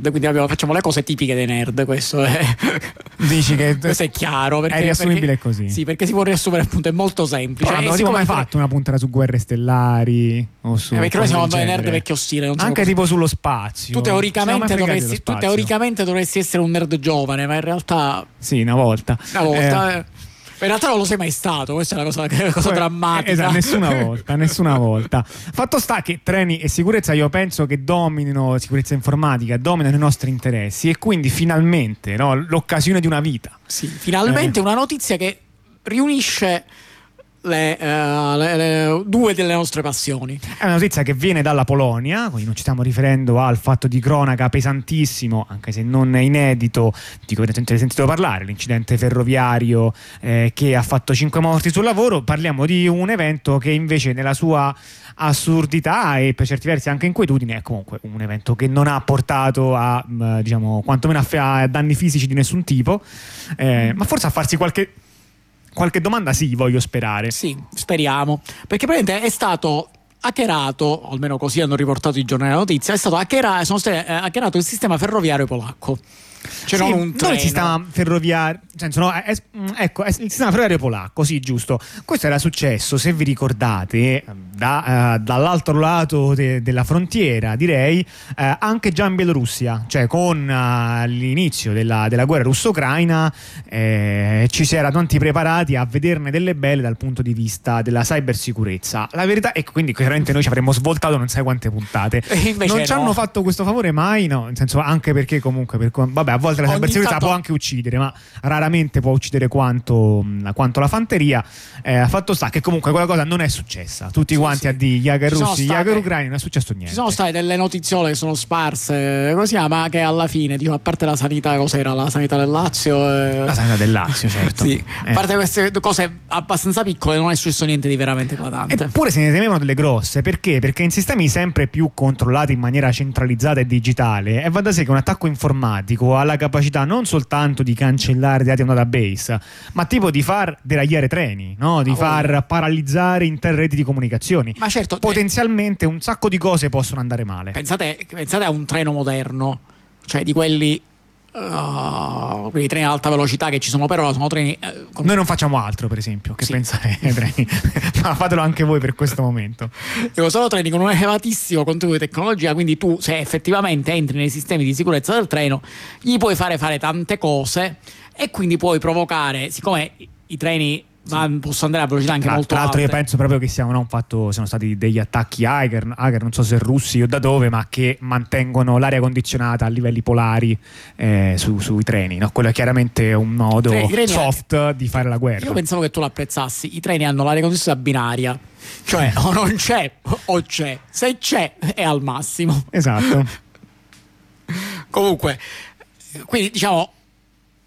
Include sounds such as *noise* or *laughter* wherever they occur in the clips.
quindi abbiamo, facciamo le cose tipiche dei nerd. Questo è, *laughs* Dici che *laughs* questo è chiaro. Perché, è riassumibile perché, così. Sì, perché si può riassumere appunto, è molto semplice. Cioè, E non abbiamo mai fatto una puntata su guerre stellari o su Eh, perché noi siamo noi nerd vecchio stile. Anche tipo sullo spazio. tu teoricamente, dovresti, tu teoricamente dovresti essere un nerd giovane, ma in realtà Sì, una volta. una volta. Eh, eh, in realtà non lo sei mai stato, questa è una cosa, una cosa Poi- drammatica. Esatto, nessuna *laughs* volta, nessuna volta. Fatto sta che treni e sicurezza io penso che dominino, sicurezza informatica, dominano i nostri interessi e quindi finalmente no, l'occasione di una vita. Sì, finalmente Eh. una notizia che riunisce le, eh, le- le- due delle nostre passioni. È una notizia che viene dalla Polonia, quindi non ci stiamo riferendo al fatto di cronaca pesantissimo, anche se non inedito, di cui avete sentito parlare, l'incidente ferroviario eh, che ha fatto 5 morti sul lavoro. Parliamo di un evento che invece nella sua assurdità e per certi versi anche inquietudine è comunque un evento che non ha portato a, mh, diciamo, quantomeno a danni fisici di nessun tipo, eh, ma forse a farsi qualche... Qualche domanda sì, voglio sperare. Sì, speriamo. Perché praticamente è stato hackerato, o almeno così hanno riportato i giornali della notizia, è stato hackera- sono state, eh, hackerato il sistema ferroviario polacco. Cioè Sì, non un treno. il sistema ferroviario, nel senso, no, è- mm, ecco, è il sistema ferroviario polacco, sì, giusto. Questo era successo, se vi ricordate, da, eh, dall'altro lato de- della frontiera, direi, eh, anche già in Bielorussia, cioè con eh, l'inizio della, della guerra russo-ucraina, eh, ci si era tanti preparati a vederne delle belle dal punto di vista della cybersicurezza. La verità è che quindi chiaramente noi ci avremmo svoltato non sai quante puntate. Non ci no. hanno fatto questo favore mai, no, nel senso anche perché comunque, per, vabbè, a volte la Ogni cybersicurezza tanto- può anche uccidere, ma raramente può uccidere quanto, quanto la fanteria. Eh, fatto sta che comunque quella cosa non è successa. Tutti Sì, quanti sì. a di sono russi, state- hacker ucraini, non è successo niente. Ci sono state delle notiziole che sono sparse, così, ma che alla fine, dico, a parte la sanità, cos'era? La sanità del Lazio? eh, La sanità del Lazio, certo. *laughs* Sì, Eh. a parte queste cose abbastanza piccole, non è successo niente di veramente eclatante. Eppure se ne temevano delle grosse, perché? Perché in sistemi sempre più controllati in maniera centralizzata e digitale, e va da sé che un attacco informatico ha la capacità non soltanto di cancellare dati a un database, ma tipo di far deragliare treni, no? di Ah, far voglia. paralizzare intere reti di comunicazioni. Ma certo, eh, Potenzialmente un sacco di cose possono andare male. pensate, pensate a un treno moderno, cioè di quelli. Uh, quelli treni ad alta velocità che ci sono per ora sono treni eh, con- Noi non facciamo altro, per esempio, che Sì. pensare ai *laughs* treni. Ma fatelo anche voi per questo momento. dico, sono treni con un elevatissimo contenuto di tecnologia quindi tu se effettivamente entri nei sistemi di sicurezza del treno gli puoi fare fare tante cose e quindi puoi provocare siccome i treni van- possono andare a velocità anche Tra, molto tra l'altro, io alte penso proprio che siano no, un fatto, siano stati degli attacchi hacker, hacker, non so se russi o da dove, ma che mantengono l'aria condizionata a livelli polari eh, su- sui treni. No? Quello è chiaramente un modo Treni- soft di fare la guerra. Io pensavo che tu l'apprezzassi. I treni hanno l'aria condizionata binaria. Cioè, o non c'è o c'è. Se c'è, è al massimo. Esatto. *laughs* Comunque, quindi diciamo,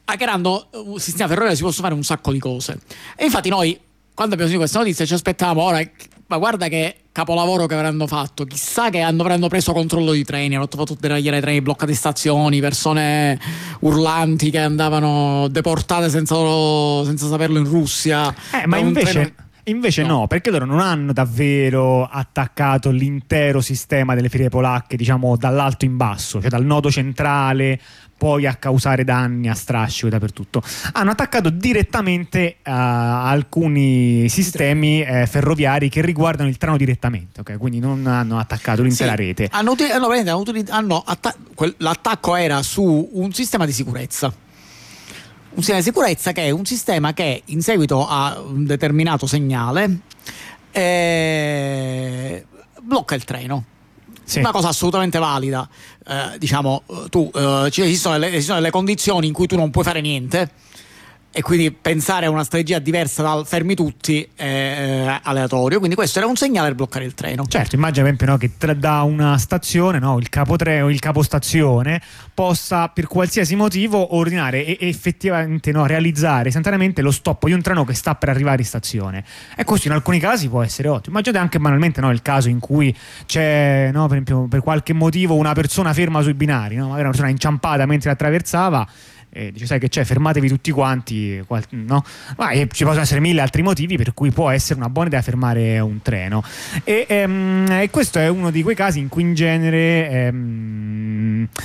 hackerando un sistema ferroviario si possono fare un sacco di cose. E infatti noi, quando abbiamo sentito questa notizia, ci aspettavamo ora, ma guarda che capolavoro che avranno fatto. Chissà che avranno preso controllo di treni, hanno fatto deragliare treni, bloccate stazioni, persone urlanti che andavano deportate senza, senza saperlo in Russia. Eh, ma invece, treno- invece no. No. perché loro non hanno davvero attaccato l'intero sistema delle ferie polacche, diciamo dall'alto in basso, cioè dal nodo centrale poi a causare danni a strascico dappertutto. Hanno attaccato direttamente eh, alcuni sistemi eh, ferroviari che riguardano il treno direttamente, ok? quindi non hanno attaccato l'intera Sì, rete. Hanno, uti- hanno hanno atta- l'attacco era su un sistema di sicurezza. Un sistema di sicurezza che è un sistema che in seguito a un determinato segnale eh, blocca il treno. Sì. Una cosa assolutamente valida. Eh, diciamo, tu eh, ci esistono delle, esistono delle condizioni in cui tu non puoi fare niente. E quindi pensare a una strategia diversa dal fermi tutti è eh, aleatorio. Quindi questo era un segnale per bloccare il treno. Certo, immagina per esempio no, che da una stazione no, il capotreno il capostazione possa per qualsiasi motivo ordinare e effettivamente no, realizzare istantaneamente lo stop di un treno che sta per arrivare in stazione. E questo in alcuni casi può essere ottimo. Immaginate anche banalmente no, il caso in cui c'è per, esempio, per qualche motivo una persona ferma sui binari, magari una persona inciampata mentre attraversava. E dice sai che c'è, fermatevi tutti quanti, no? Ma ci possono essere mille altri motivi per cui può essere una buona idea fermare un treno. E, ehm, e questo è uno di quei casi in cui in genere... Ehm,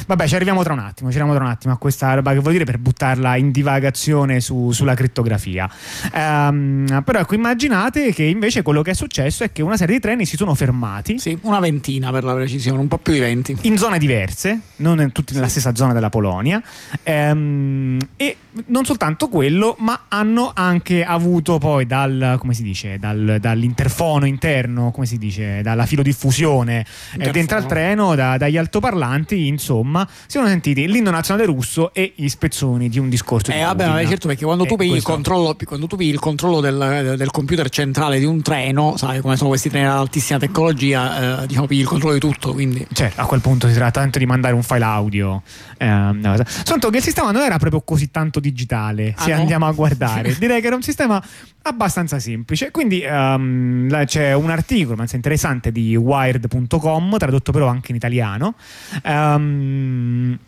vabbè, ci arriviamo tra un attimo, ci arriviamo tra un attimo a questa roba che vuol dire per buttarla in divagazione su, sulla crittografia. Ehm, però ecco, immaginate che invece quello che è successo è che una serie di treni si sono fermati. Sì, una ventina per la precisione, un po' più di venti. In zone diverse, non in tutti nella sì. stessa zona della Polonia. Ehm, e non soltanto quello, ma hanno anche avuto poi dal, come si dice, dal, dall'interfono interno, come si dice, dalla filodiffusione eh, dentro al treno, da, dagli altoparlanti, insomma, si sono sentiti l'inno nazionale russo e gli spezzoni di un discorso. Eh, di vabbè, ma certo, perché quando tu, eh, il controllo, quando tu pigli il controllo del, del, computer centrale di un treno, sai come sono questi treni ad altissima tecnologia, eh, diciamo, pigli il controllo di tutto. Quindi. Certo, a quel punto si tratta tanto di mandare un file audio. Eh, Soltanto che il sistema non era proprio così tanto digitale, ah, se no? andiamo a guardare. *laughs* Direi che era un sistema abbastanza semplice. Quindi um, c'è un articolo interessante di wired.com, tradotto però anche in italiano. Um, うん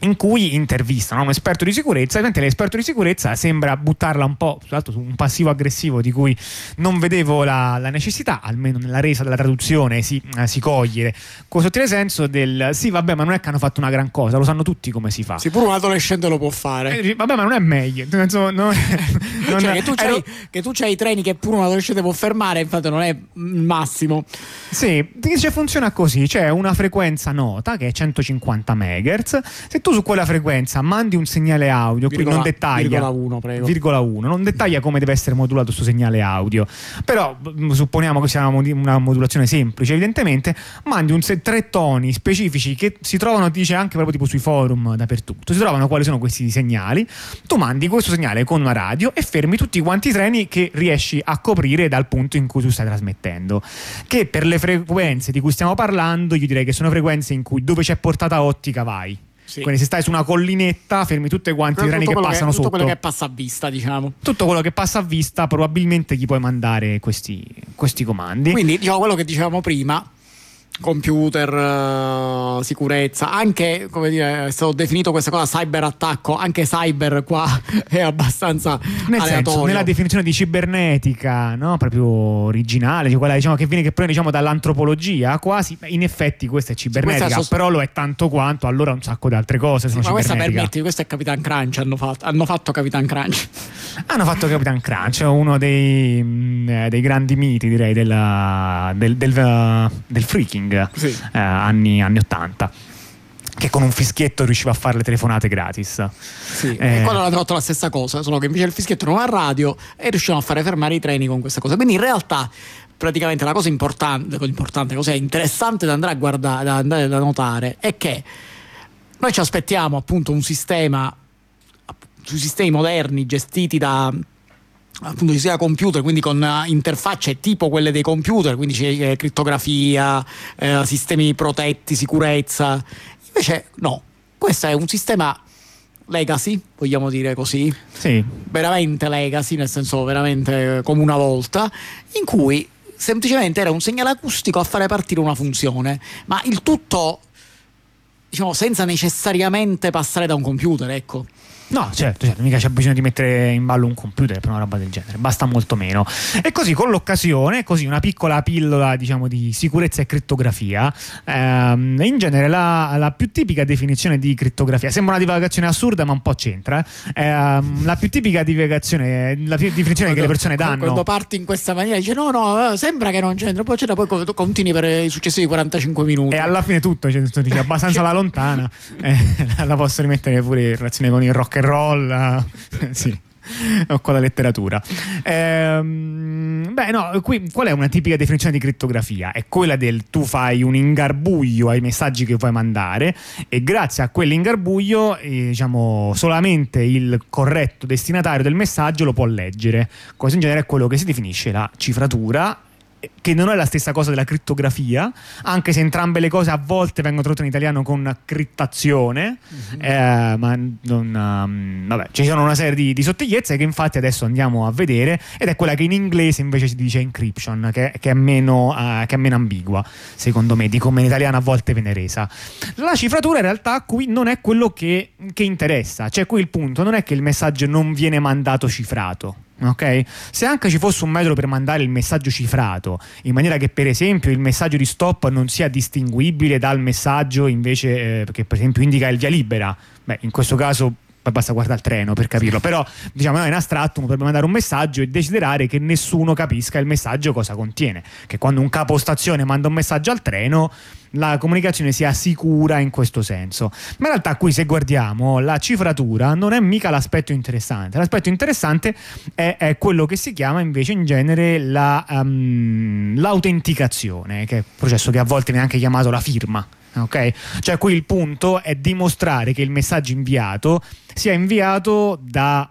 in cui intervistano un esperto di sicurezza. Ovviamente l'esperto di sicurezza sembra buttarla un po' su un passivo aggressivo di cui non vedevo la, la necessità, almeno nella resa della traduzione si, eh, si coglie con sottile senso del sì, vabbè, ma non è che hanno fatto una gran cosa, lo sanno tutti come si fa. Sì, pure un adolescente lo può fare. Eh, vabbè, ma non è meglio. Penso, non, *laughs* non cioè, che, tu ero... che tu c'hai i treni che pure un adolescente può fermare, infatti non è il massimo. Sì, cioè, funziona così: c'è una frequenza nota che è 150 MHz. Se tu su quella frequenza mandi un segnale audio, virgola, qui non dettaglia, virgola 1, prego. Virgola 1, non dettaglia come deve essere modulato questo segnale audio, però mm, supponiamo che sia una modulazione semplice, evidentemente mandi un, tre toni specifici che si trovano, dice anche proprio tipo sui forum dappertutto, si trovano quali sono questi segnali, tu mandi questo segnale con una radio e fermi tutti quanti i treni che riesci a coprire dal punto in cui tu stai trasmettendo, che per le frequenze di cui stiamo parlando, io direi che sono frequenze in cui dove c'è portata ottica vai sì. Quindi se stai su una collinetta fermi tutti quanti i treni che passano che, sotto. Tutto quello che passa a vista, diciamo. Tutto quello che passa a vista probabilmente gli puoi mandare questi, questi comandi. Quindi diciamo quello che dicevamo prima, computer, uh, sicurezza, anche come dire, è stato definito questa cosa cyberattacco, anche cyber qua *laughs* è abbastanza Nel aleatorio. Senso, nella definizione di cibernetica, no? proprio originale, cioè quella diciamo, che viene che prende diciamo, dall'antropologia, quasi in effetti questa è cibernetica, questa sost- però lo è tanto quanto, allora un sacco di altre cose sì, ma questa permetti, questo è Capitan Crunch, hanno fatto, hanno fatto Capitan Crunch. *laughs* hanno fatto Capitan Crunch, uno dei, mm, eh, dei grandi miti direi della, del, del, del, del freaking streaming sì. eh, anni, anni 80 che con un fischietto riusciva a fare le telefonate gratis. Sì, eh, e quando hanno fatto la stessa cosa, solo che invece il fischietto non ha radio e riuscivano a fare fermare i treni con questa cosa. Quindi in realtà praticamente la cosa importante, importante cosa interessante da andare a guardare, da andare da notare è che noi ci aspettiamo appunto un sistema sui sistemi moderni gestiti da appunto ci sia computer, quindi con uh, interfacce tipo quelle dei computer, quindi c'è eh, crittografia, eh, sistemi protetti, sicurezza. Invece no, questo è un sistema legacy, vogliamo dire così. Sì. Veramente legacy, nel senso veramente come una volta, in cui semplicemente era un segnale acustico a fare partire una funzione, ma il tutto diciamo senza necessariamente passare da un computer, ecco. No, certo, certo, mica c'è bisogno di mettere in ballo un computer per una roba del genere, basta molto meno. E così con l'occasione, così una piccola pillola diciamo di sicurezza e crittografia, ehm, in genere la, la, più tipica definizione di crittografia, sembra una divagazione assurda ma un po' c'entra, ehm, la più tipica divagazione, la definizione quando, che le persone danno. Quando parti in questa maniera dici no no, eh, sembra che non c'entra, poi c'entra, poi continui per i successivi 45 minuti. E alla fine tutto, cioè, dici, abbastanza *laughs* alla lontana, eh, *laughs* la posso rimettere pure in relazione con il rock and roll. *laughs* sì *laughs* o con la letteratura. Ehm, beh, no, qui qual è una tipica definizione di crittografia? È quella del tu fai un ingarbuglio ai messaggi che vuoi mandare e grazie a quell'ingarbuglio, eh, diciamo, solamente il corretto destinatario del messaggio lo può leggere. Questo in genere è quello che si definisce la cifratura che non è la stessa cosa della crittografia, anche se entrambe le cose a volte vengono tradotte in italiano con crittazione, mm-hmm. eh, ma non, um, vabbè, ci sono una serie di, di, sottigliezze che infatti adesso andiamo a vedere ed è quella che in inglese invece si dice encryption, che, che, è, meno, uh, che è, meno, ambigua, secondo me, di come in italiano a volte viene resa. La cifratura in realtà qui non è quello che, che interessa, cioè qui il punto non è che il messaggio non viene mandato cifrato Ok? Se anche ci fosse un metodo per mandare il messaggio cifrato, in maniera che per esempio il messaggio di stop non sia distinguibile dal messaggio invece eh, che per esempio indica il via libera, beh, in questo caso basta guardare il treno per capirlo, però diciamo in astratto potrebbe mandare un messaggio e desiderare che nessuno capisca il messaggio cosa contiene, che quando un capo stazione manda un messaggio al treno la comunicazione sia sicura in questo senso. Ma in realtà qui se guardiamo la cifratura non è mica l'aspetto interessante, l'aspetto interessante è, è quello che si chiama invece in genere la, um, l'autenticazione, che è un processo che a volte viene anche chiamato la firma. Okay? Cioè qui il punto è dimostrare che il messaggio inviato sia inviato da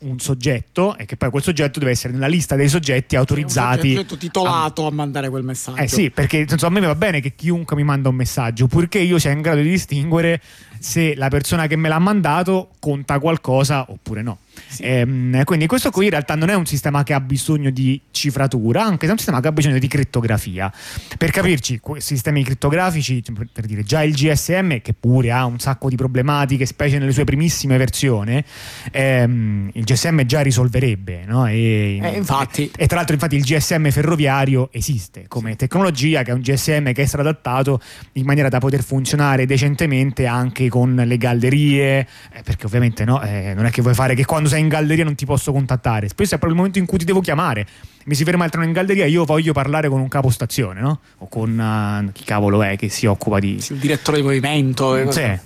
un soggetto e che poi quel soggetto deve essere nella lista dei soggetti autorizzati. Un soggetto titolato a, a mandare quel messaggio. Eh sì, perché insomma, a me va bene che chiunque mi manda un messaggio, purché io sia in grado di distinguere se la persona che me l'ha mandato conta qualcosa oppure no. Sì. Ehm, quindi questo qui in realtà non è un sistema che ha bisogno di cifratura, anche se è un sistema che ha bisogno di crittografia. Per capirci, sistemi crittografici, per dire già il GSM, che pure ha un sacco di problematiche, specie nelle sue primissime versioni, ehm, il GSM già risolverebbe. No? E, eh, infatti. E, e, tra l'altro infatti il GSM ferroviario esiste come tecnologia, che è un GSM che è stato adattato in maniera da poter funzionare decentemente anche con le gallerie, eh, perché ovviamente no, eh, non è che vuoi fare che quando sei in galleria non ti posso contattare. Spesso è proprio il momento in cui ti devo chiamare. Mi si ferma il treno in galleria, io voglio parlare con un capostazione, no? O con uh, chi cavolo è che si occupa di. Sì, il direttore di movimento. Eh, sì.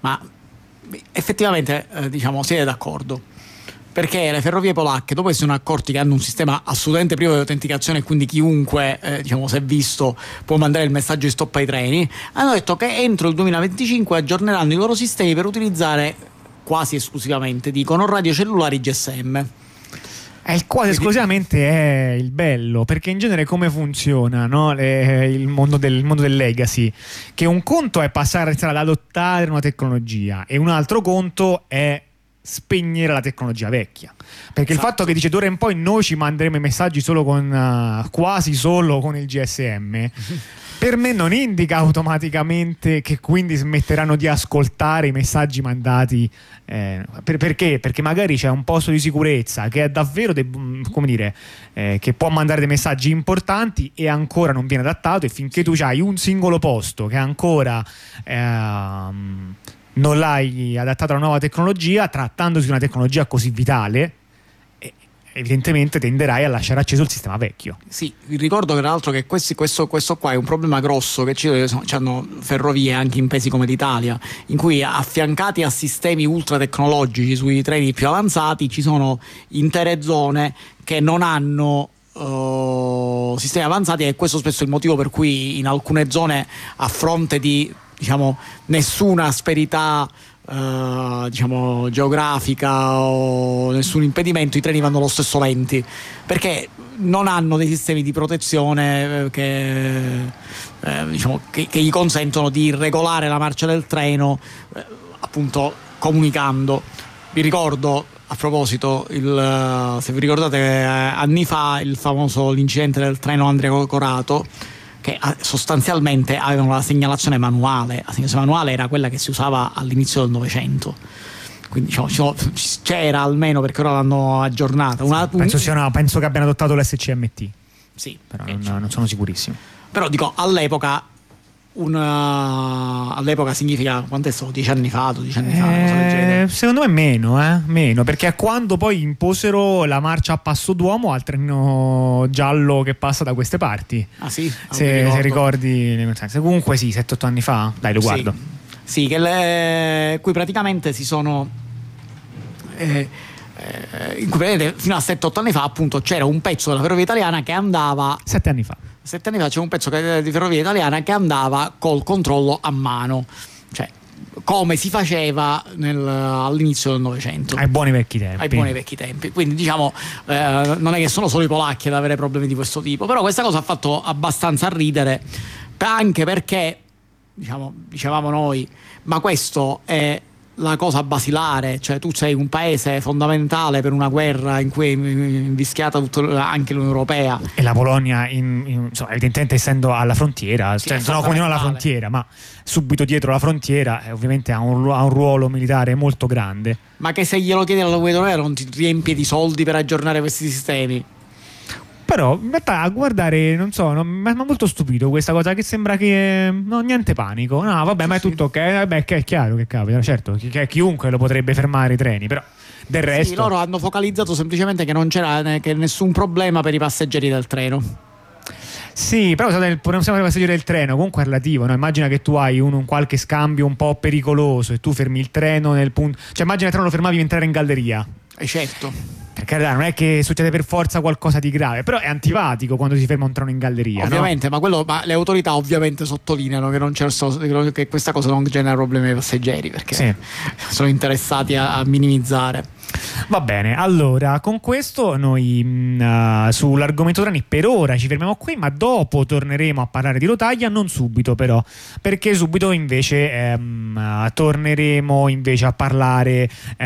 Ma effettivamente, eh, diciamo, siete d'accordo perché le ferrovie polacche, dopo che si sono accorti che hanno un sistema assolutamente privo di autenticazione e quindi chiunque eh, diciamo, è visto può mandare il messaggio di stop ai treni, hanno detto che entro il 2025 aggiorneranno i loro sistemi per utilizzare quasi esclusivamente, dicono, radiocellulari GSM. È il quasi esclusivamente è il bello, perché in genere come funziona no? Le, il, mondo del, il, mondo del, legacy? Che un conto è passare ad adottare una tecnologia e un altro conto è spegnere la tecnologia vecchia. Perché esatto. il fatto che dice d'ora in poi noi ci manderemo i messaggi solo con uh, quasi solo con il GSM *laughs* per me non indica automaticamente che quindi smetteranno di ascoltare i messaggi mandati. Eh, per, perché? Perché magari c'è un posto di sicurezza che è davvero, de- mm, come dire, eh, che può mandare dei messaggi importanti e ancora non viene adattato e finché tu hai un singolo posto che ancora... Ehm, non l'hai adattato alla nuova tecnologia, trattandosi di una tecnologia così vitale, evidentemente tenderai a lasciare acceso il sistema vecchio. Sì, vi ricordo tra l'altro che questi, questo, questo, qua è un problema grosso che ci, hanno ferrovie anche in paesi come l'Italia, in cui affiancati a sistemi ultra tecnologici sui treni più avanzati ci sono intere zone che non hanno uh, sistemi avanzati e questo spesso è il motivo per cui in alcune zone a fronte di diciamo, nessuna asperità Uh, diciamo geografica o nessun impedimento i treni vanno lo stesso lenti perché non hanno dei sistemi di protezione eh, che, eh, diciamo, che, che, gli consentono di regolare la marcia del treno eh, appunto comunicando. Vi ricordo a proposito il, se vi ricordate eh, anni fa il famoso l'incidente del treno Andrea Corato che ah, sostanzialmente avevano la segnalazione manuale. La segnalazione manuale era quella che si usava all'inizio del Novecento. Quindi diciamo, c'era almeno perché ora l'hanno aggiornata. Una, penso, una, penso, che abbiano adottato l'SCMT. Sì, però non, non sono sicurissimo. Però dico, all'epoca una... all'epoca significa quanto è stato? Dieci anni fa, 12 anni fa? Eh, secondo me meno, eh? meno, perché a quando poi imposero la marcia a passo d'uomo al treno giallo che passa da queste parti. Ah sì? Ah, se, se, ricordi, comunque sì, 7-8 anni fa, dai lo guardo. Sì, sì che le... qui praticamente si sono... Eh, eh, in cui fino a 7-8 anni fa appunto c'era un pezzo della ferrovia italiana che andava 7 anni fa sette anni fa c'era un pezzo di ferrovia italiana che andava col controllo a mano, cioè come si faceva nel, all'inizio del Novecento. Ai buoni vecchi tempi. Ai buoni vecchi tempi. Quindi diciamo, eh, non è che sono solo i polacchi ad avere problemi di questo tipo, però questa cosa ha fatto abbastanza ridere, anche perché, diciamo, dicevamo noi, ma questo è la cosa basilare, cioè tu sei un paese fondamentale per una guerra in cui è invischiata anche l'Unione Europea. E la Polonia, in, in, insomma, evidentemente essendo alla frontiera, sì, cioè, no, come non alla frontiera, ma subito dietro la frontiera, eh, ovviamente ha un, ha un, ruolo militare molto grande. Ma che se glielo chiedi alla Unione Europea non ti riempie di soldi per aggiornare questi sistemi? Però in realtà a guardare, non so, non, mi ha molto stupito questa cosa che sembra che no, niente panico. No, vabbè, sì, ma è tutto ok. Vabbè, che è chiaro che capita, certo, che chiunque lo potrebbe fermare i treni, però del resto. Sì, loro hanno focalizzato semplicemente che non c'era che nessun problema per i passeggeri del treno. Sì, però il problema del passeggero del treno comunque è relativo. No? Immagina che tu hai un, un, qualche scambio un po' pericoloso e tu fermi il treno nel punto. Cioè, immagina che il treno lo fermavi per entrare in galleria. E eh, certo per carità, non è che succede per forza qualcosa di grave, però è antipatico quando si ferma un treno in galleria. Ovviamente, no? ma, quello, ma, le autorità ovviamente sottolineano che, che, questa cosa non genera problemi ai passeggeri perché sì. sono interessati a, a minimizzare. Va bene, allora con questo noi uh, sull'argomento treni per ora ci fermiamo qui, ma dopo torneremo a parlare di rotaia, non subito però, perché subito invece uh, torneremo invece a parlare